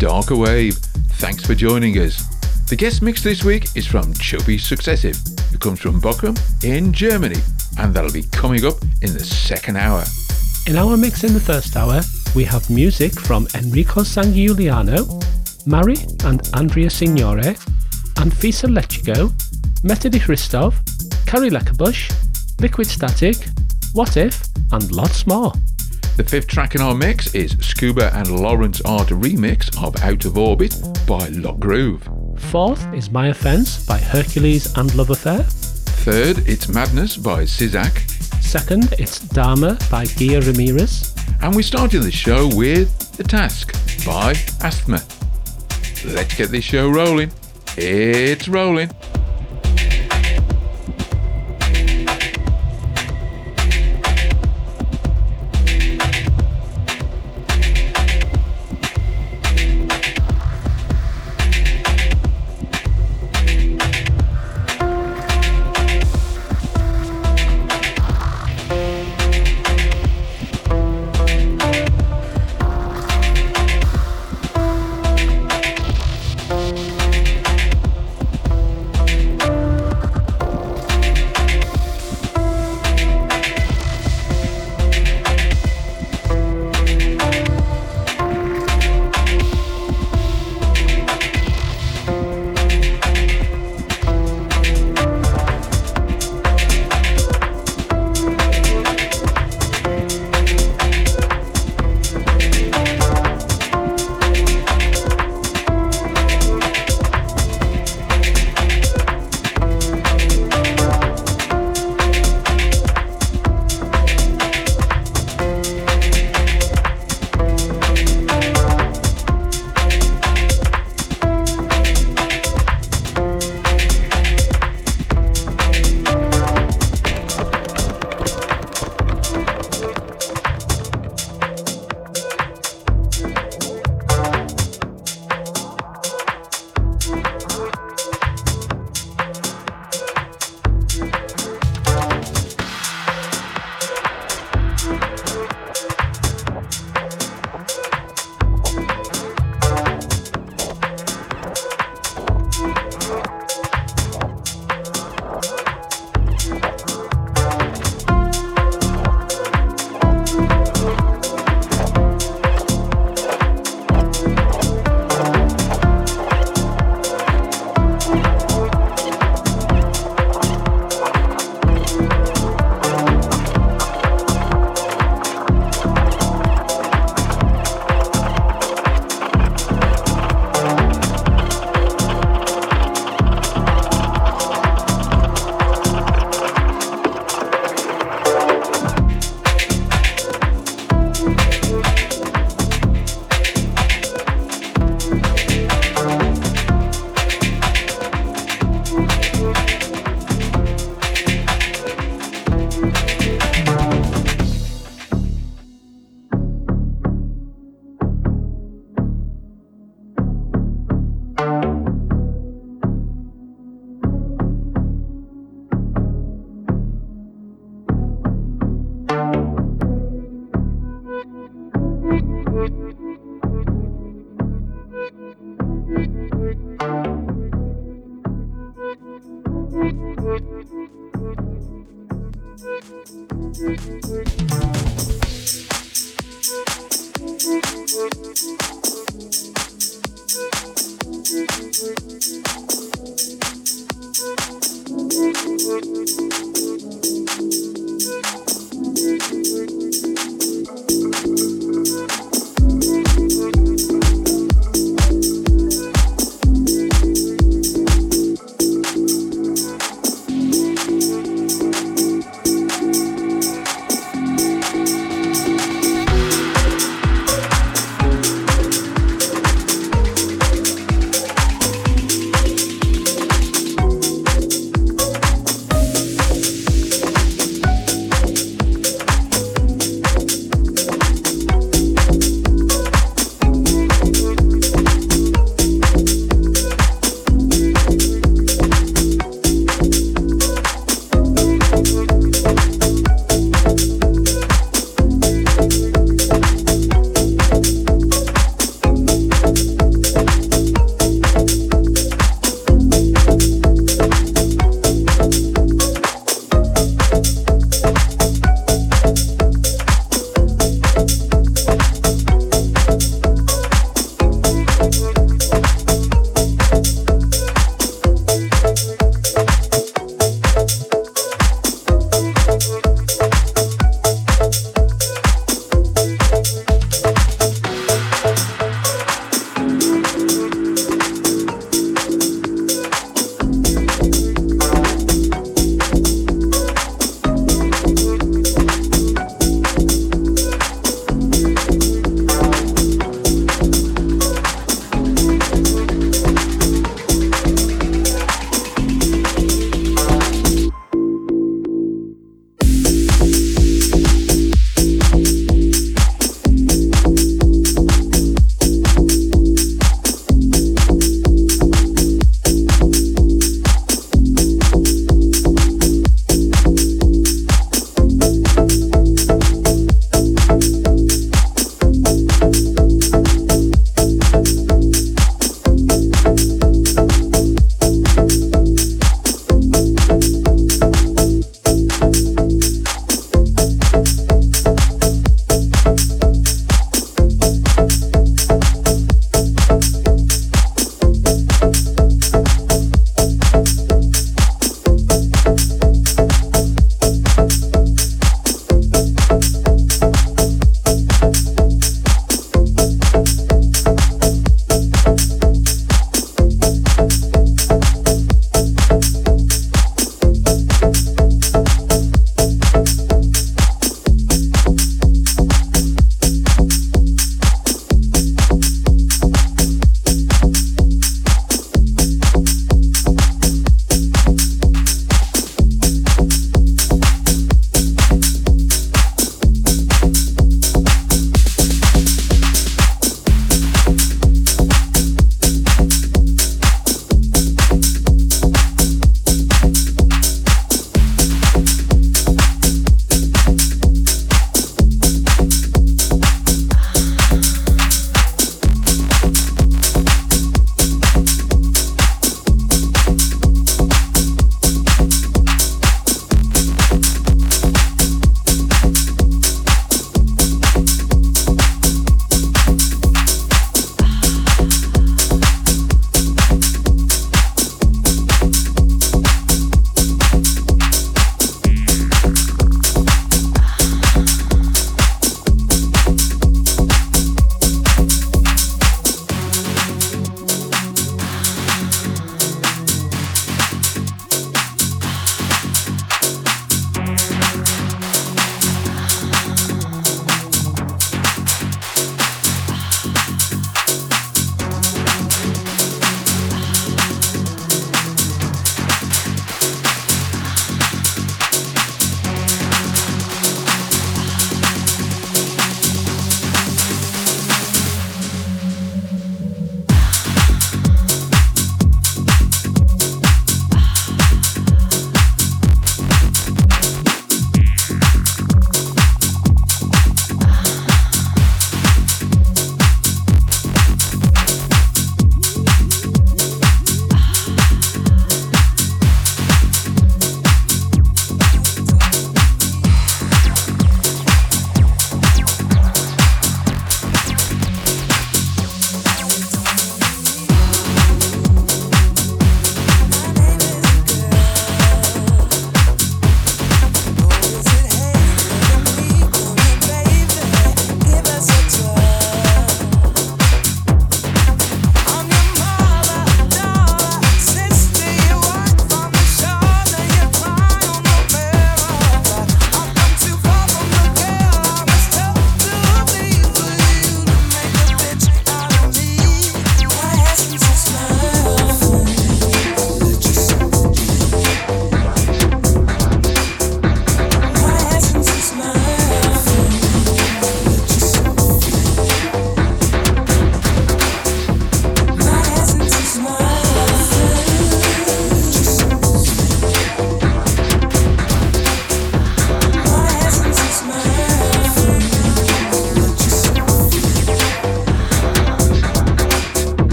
Darker Wave. Thanks for joining us. The guest mix this week is from Chopi Sukzessiv, who comes from Bochum in Germany, and that'll be coming up in the second hour. In our mix in the first hour, we have music from Enrico Sangiuliano, Mha Iri and Andrea Signore, Anfisa Letyago, Metodi Hristov, Cari Lekebusch, Liquid Static, What If, and lots more. The fifth track in our mix is Scuba and Lawrence Hart remix of Out of Orbit by Locked Groove. Fourth is My Offense by Hercules and Love Affair. Third, it's Madness by Ciszak. Second, it's Dharma by Geer Ramirez. And we started the show with The Task by Aasthma. Let's get this show rolling. It's rolling.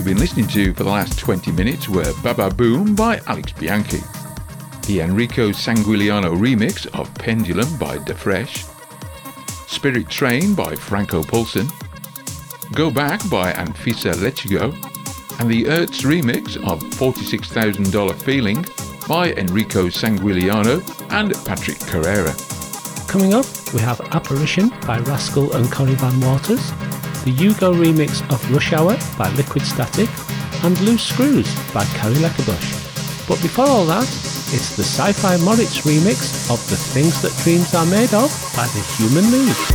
You've been listening to for the last 20 minutes were Baba Boom by Alex Bianchi, the Enrico Sangiuliano remix of Pendulum by Da Fresh, Spirit Train by Franco Paulsen, Go Back by Anfisa Letyago, and the Ertz remix of $46,000 Feeling by Enrico Sangiuliano and Patrik Carrera. Coming up, we have Apparition by Rascal and Corey Van Waters, the Yugo remix of Rush Hour by Liquid Static, and Loose Screws by Cari Lekebusch. But before all that, it's the Sci-Fi Moritz remix of The Things That Dreams Are Made Of by The Human League.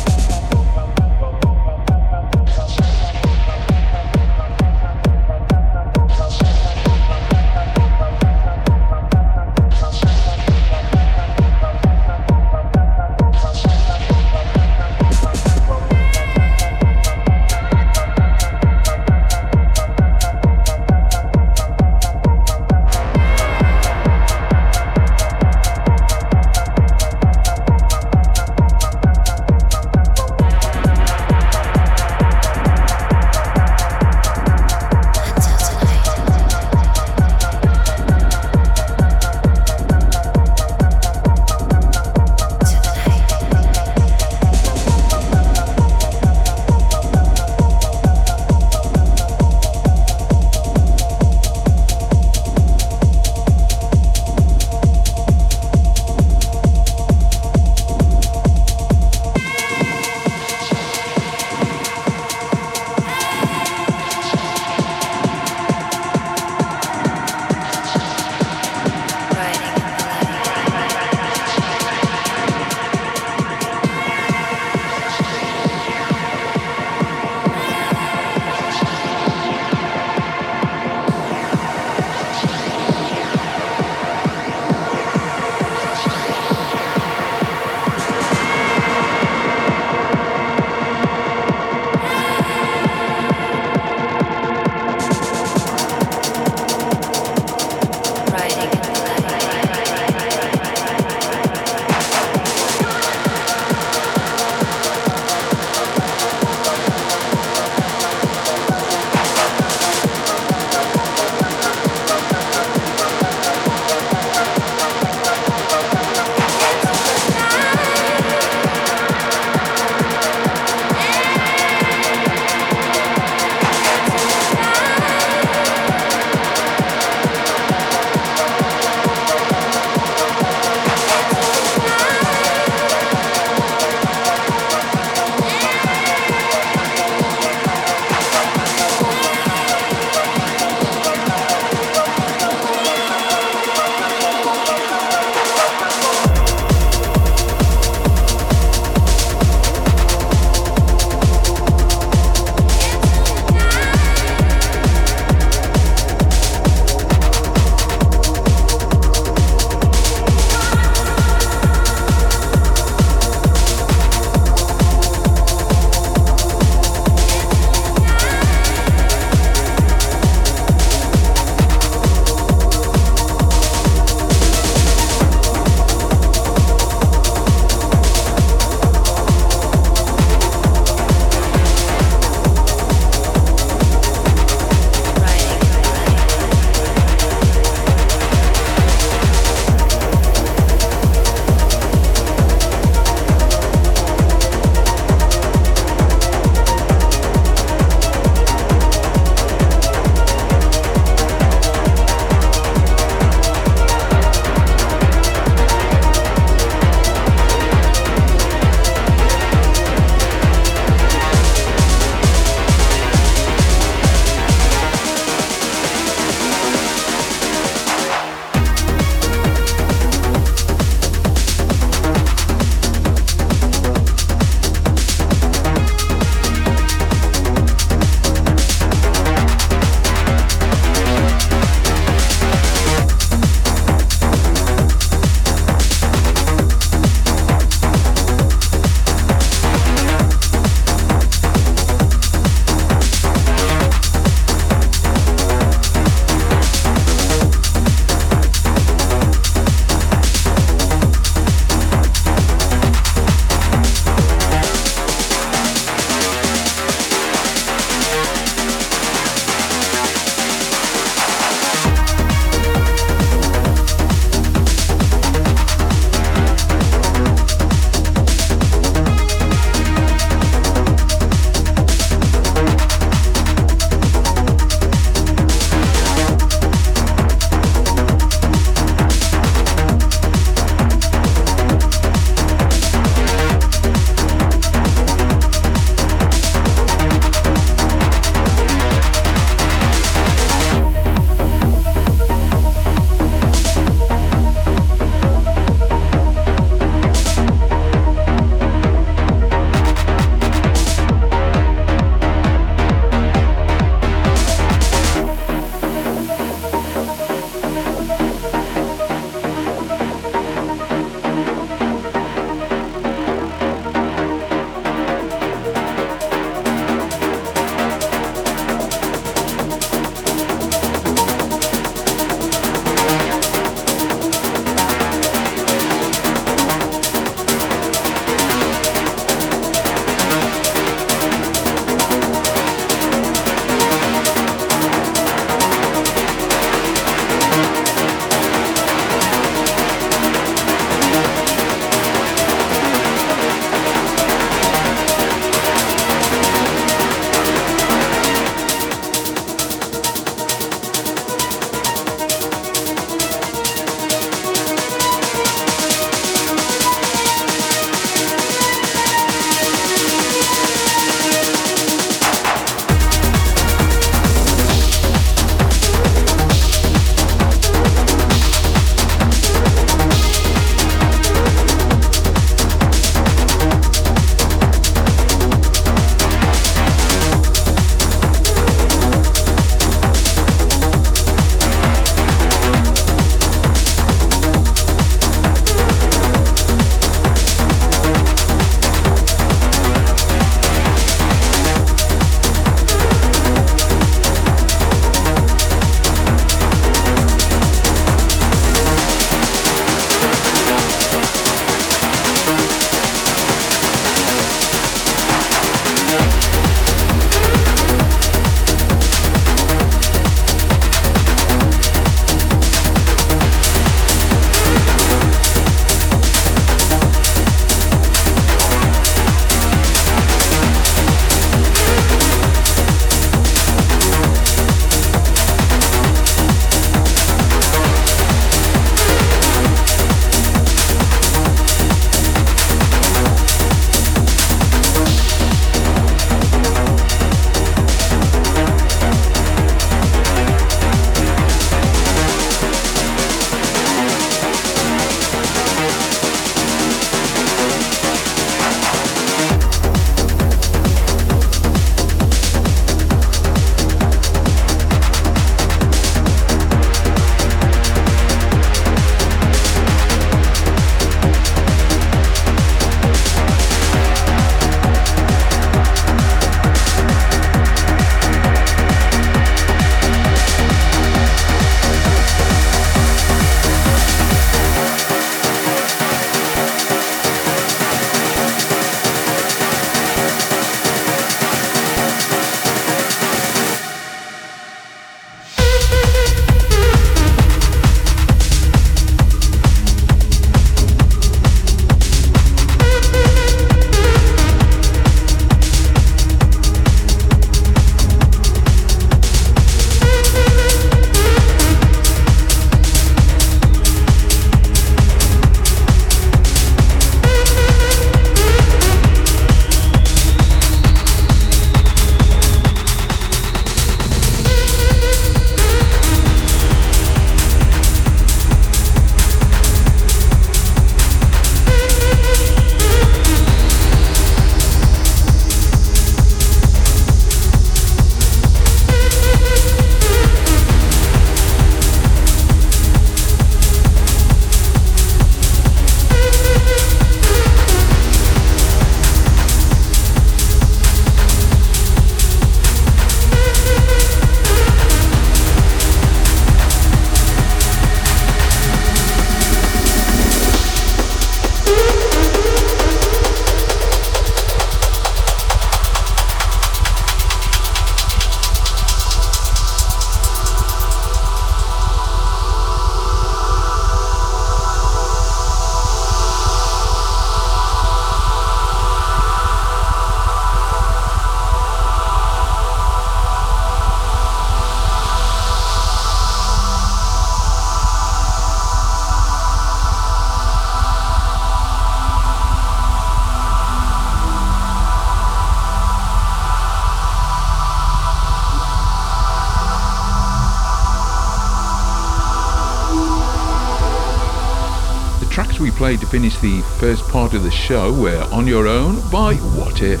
To finish the first part of the show were On Your Own by WhatIF,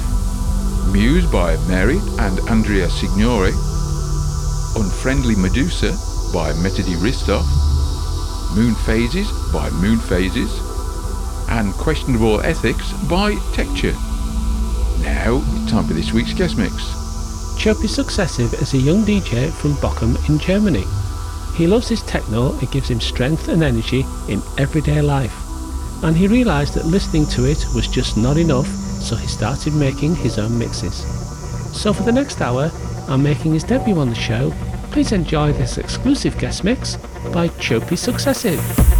Muse by Mha Iri and Andrea Signore, Unfriendly Medusa by Metodi Hristov, Moon Phases by Moon Phases, and Questionable Ethics by Texture. Now, it's time for this week's guest mix. Chopi Sukzessiv as a young DJ from Bochum in Germany. He loves his techno, it gives him strength and energy in everyday life. And he realised that listening to it was just not enough, so he started making his own mixes. So for the next hour, I'm making his debut on the show. Please enjoy this exclusive guest mix by Chopi Sukzessiv.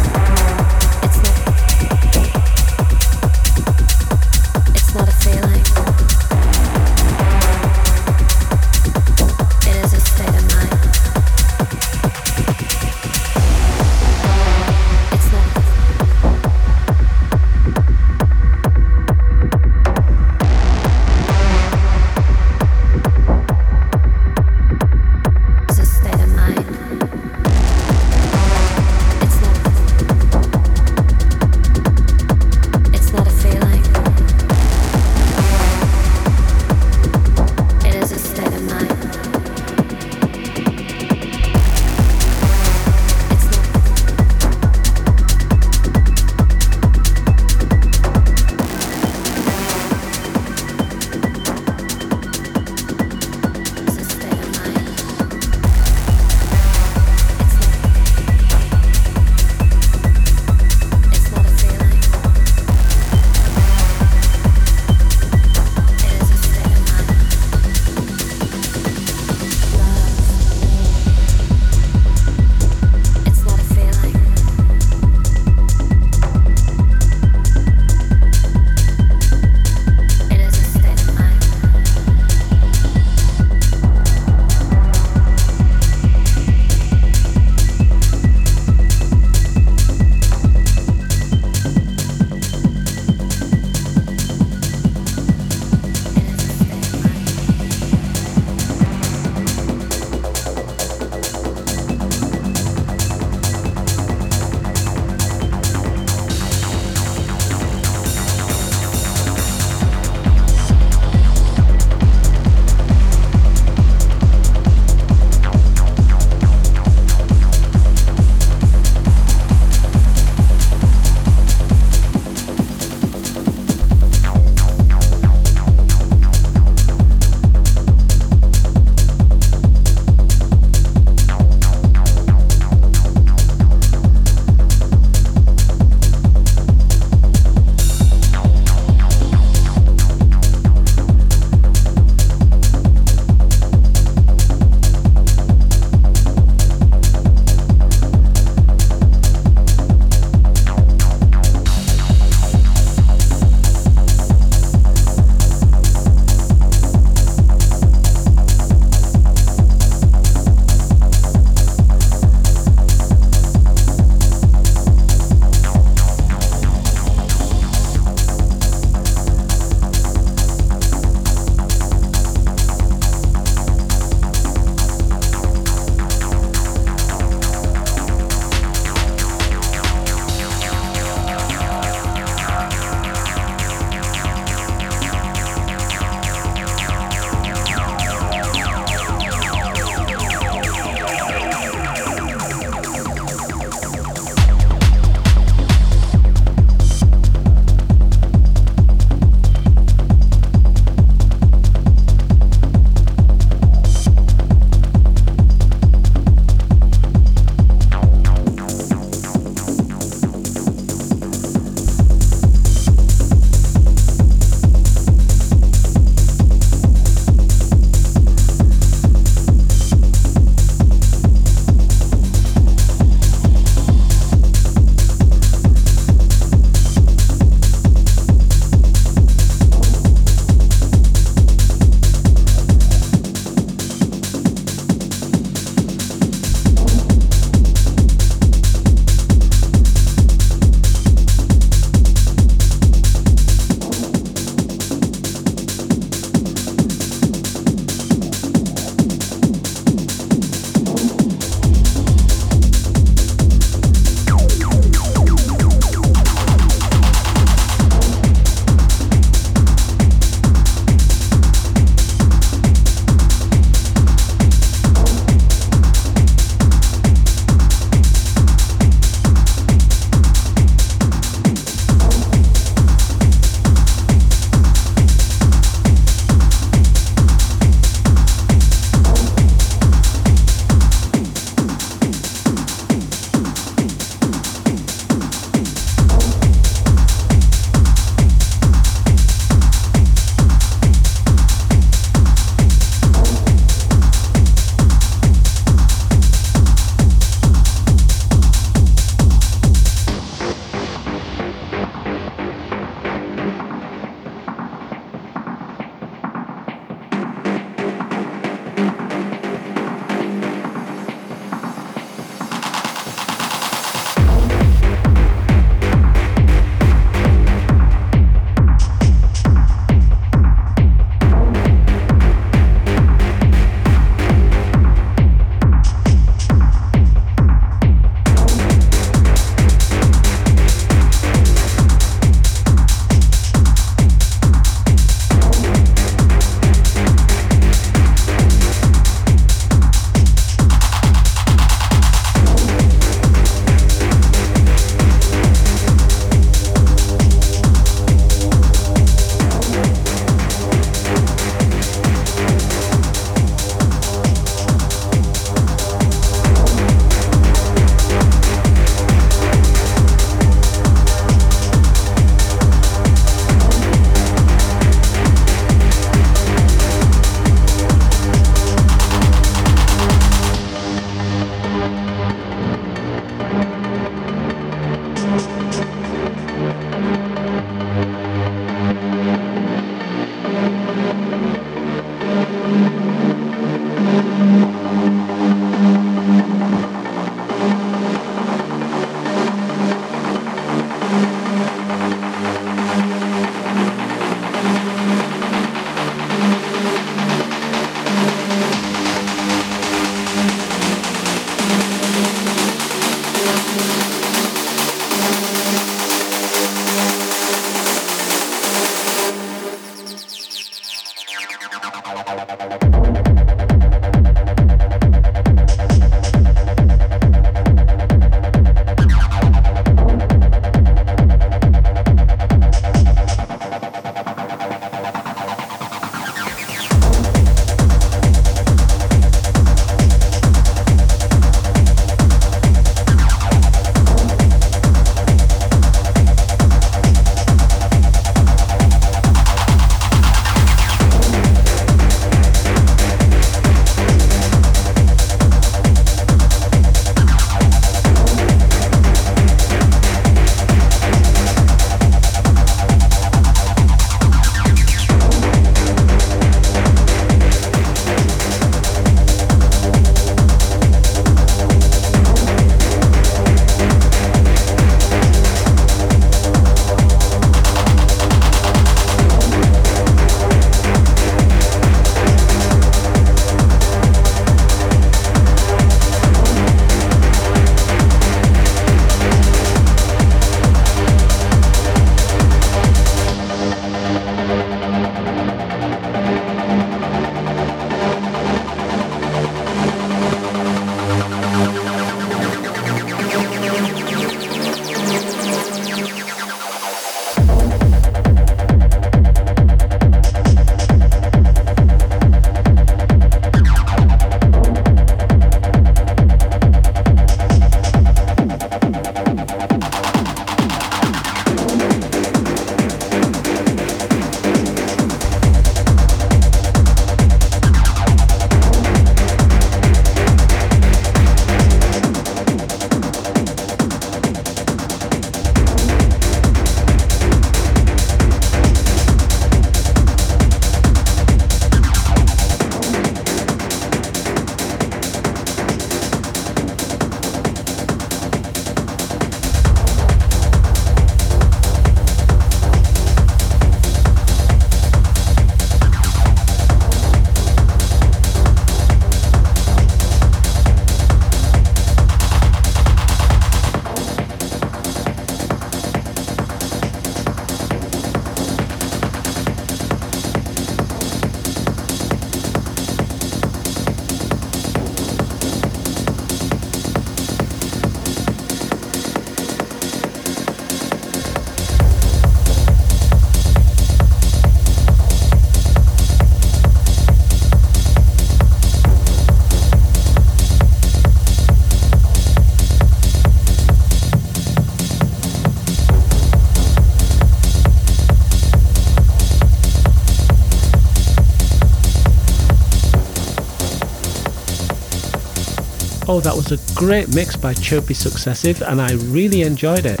Oh, that was a great mix by Chopi Sukzessiv, and I really enjoyed it.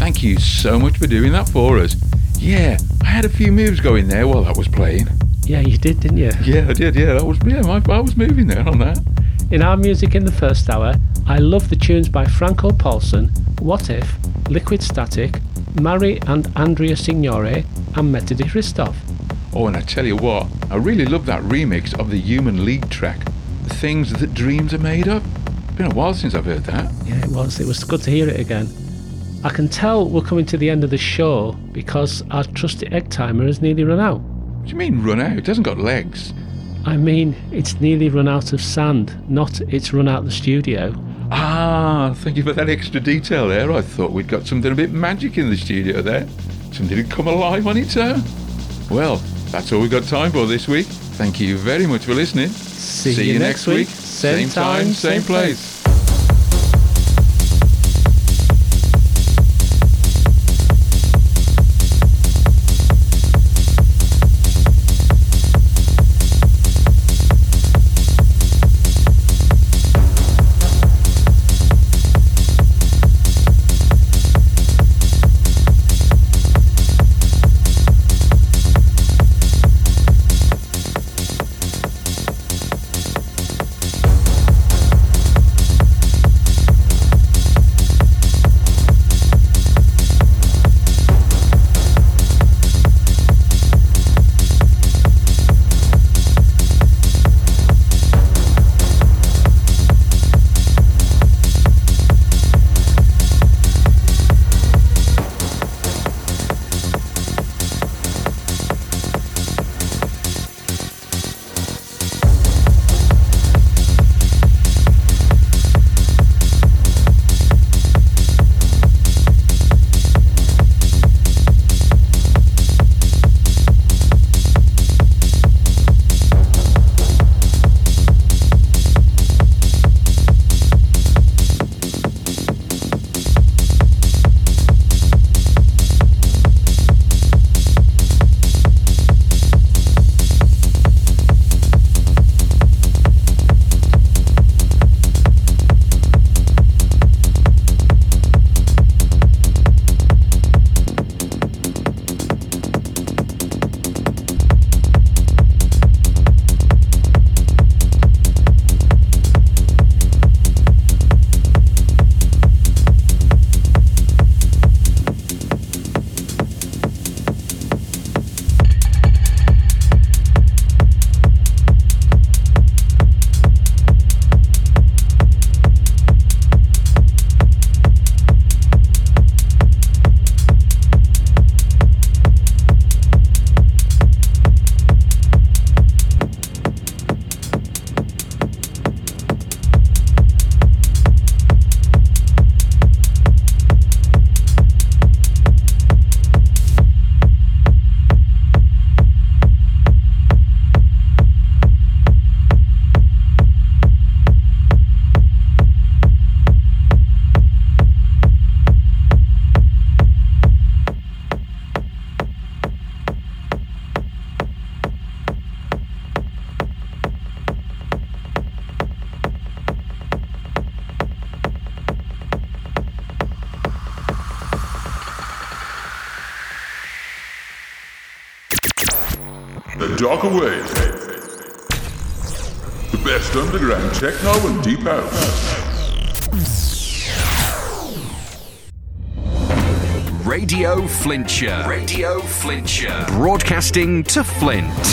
Thank you so much for doing that for us. Yeah, I had a few moves going there while that was playing. Yeah, you did, didn't you? Yeah, I did. Yeah, that was yeah. I, I was moving there on that. In our music in the first hour, I love the tunes by Franco Paulsen, What If, Liquid Static, Mha Iri and Andrea Signore, and Metodi Hristov. Oh, and I tell you what, I really love that remix of the Human League track, "The Things That Dreams Are Made Of." It's been a while since I've heard that. Yeah, it was. It was good to hear it again. I can tell we're coming to the end of the show because our trusty egg timer has nearly run out. What do you mean run out? It hasn't got legs. I mean, it's nearly run out of sand, not it's run out the studio. Ah, thank you for that extra detail there. I thought we'd got something a bit magic in the studio there. Something to come alive on its own. Well, that's all we've got time for this week. Thank you very much for listening. See, you next week. Same time, same place. Techno and deep house. Radio Flintshire. Radio Flintshire. Broadcasting to Flint.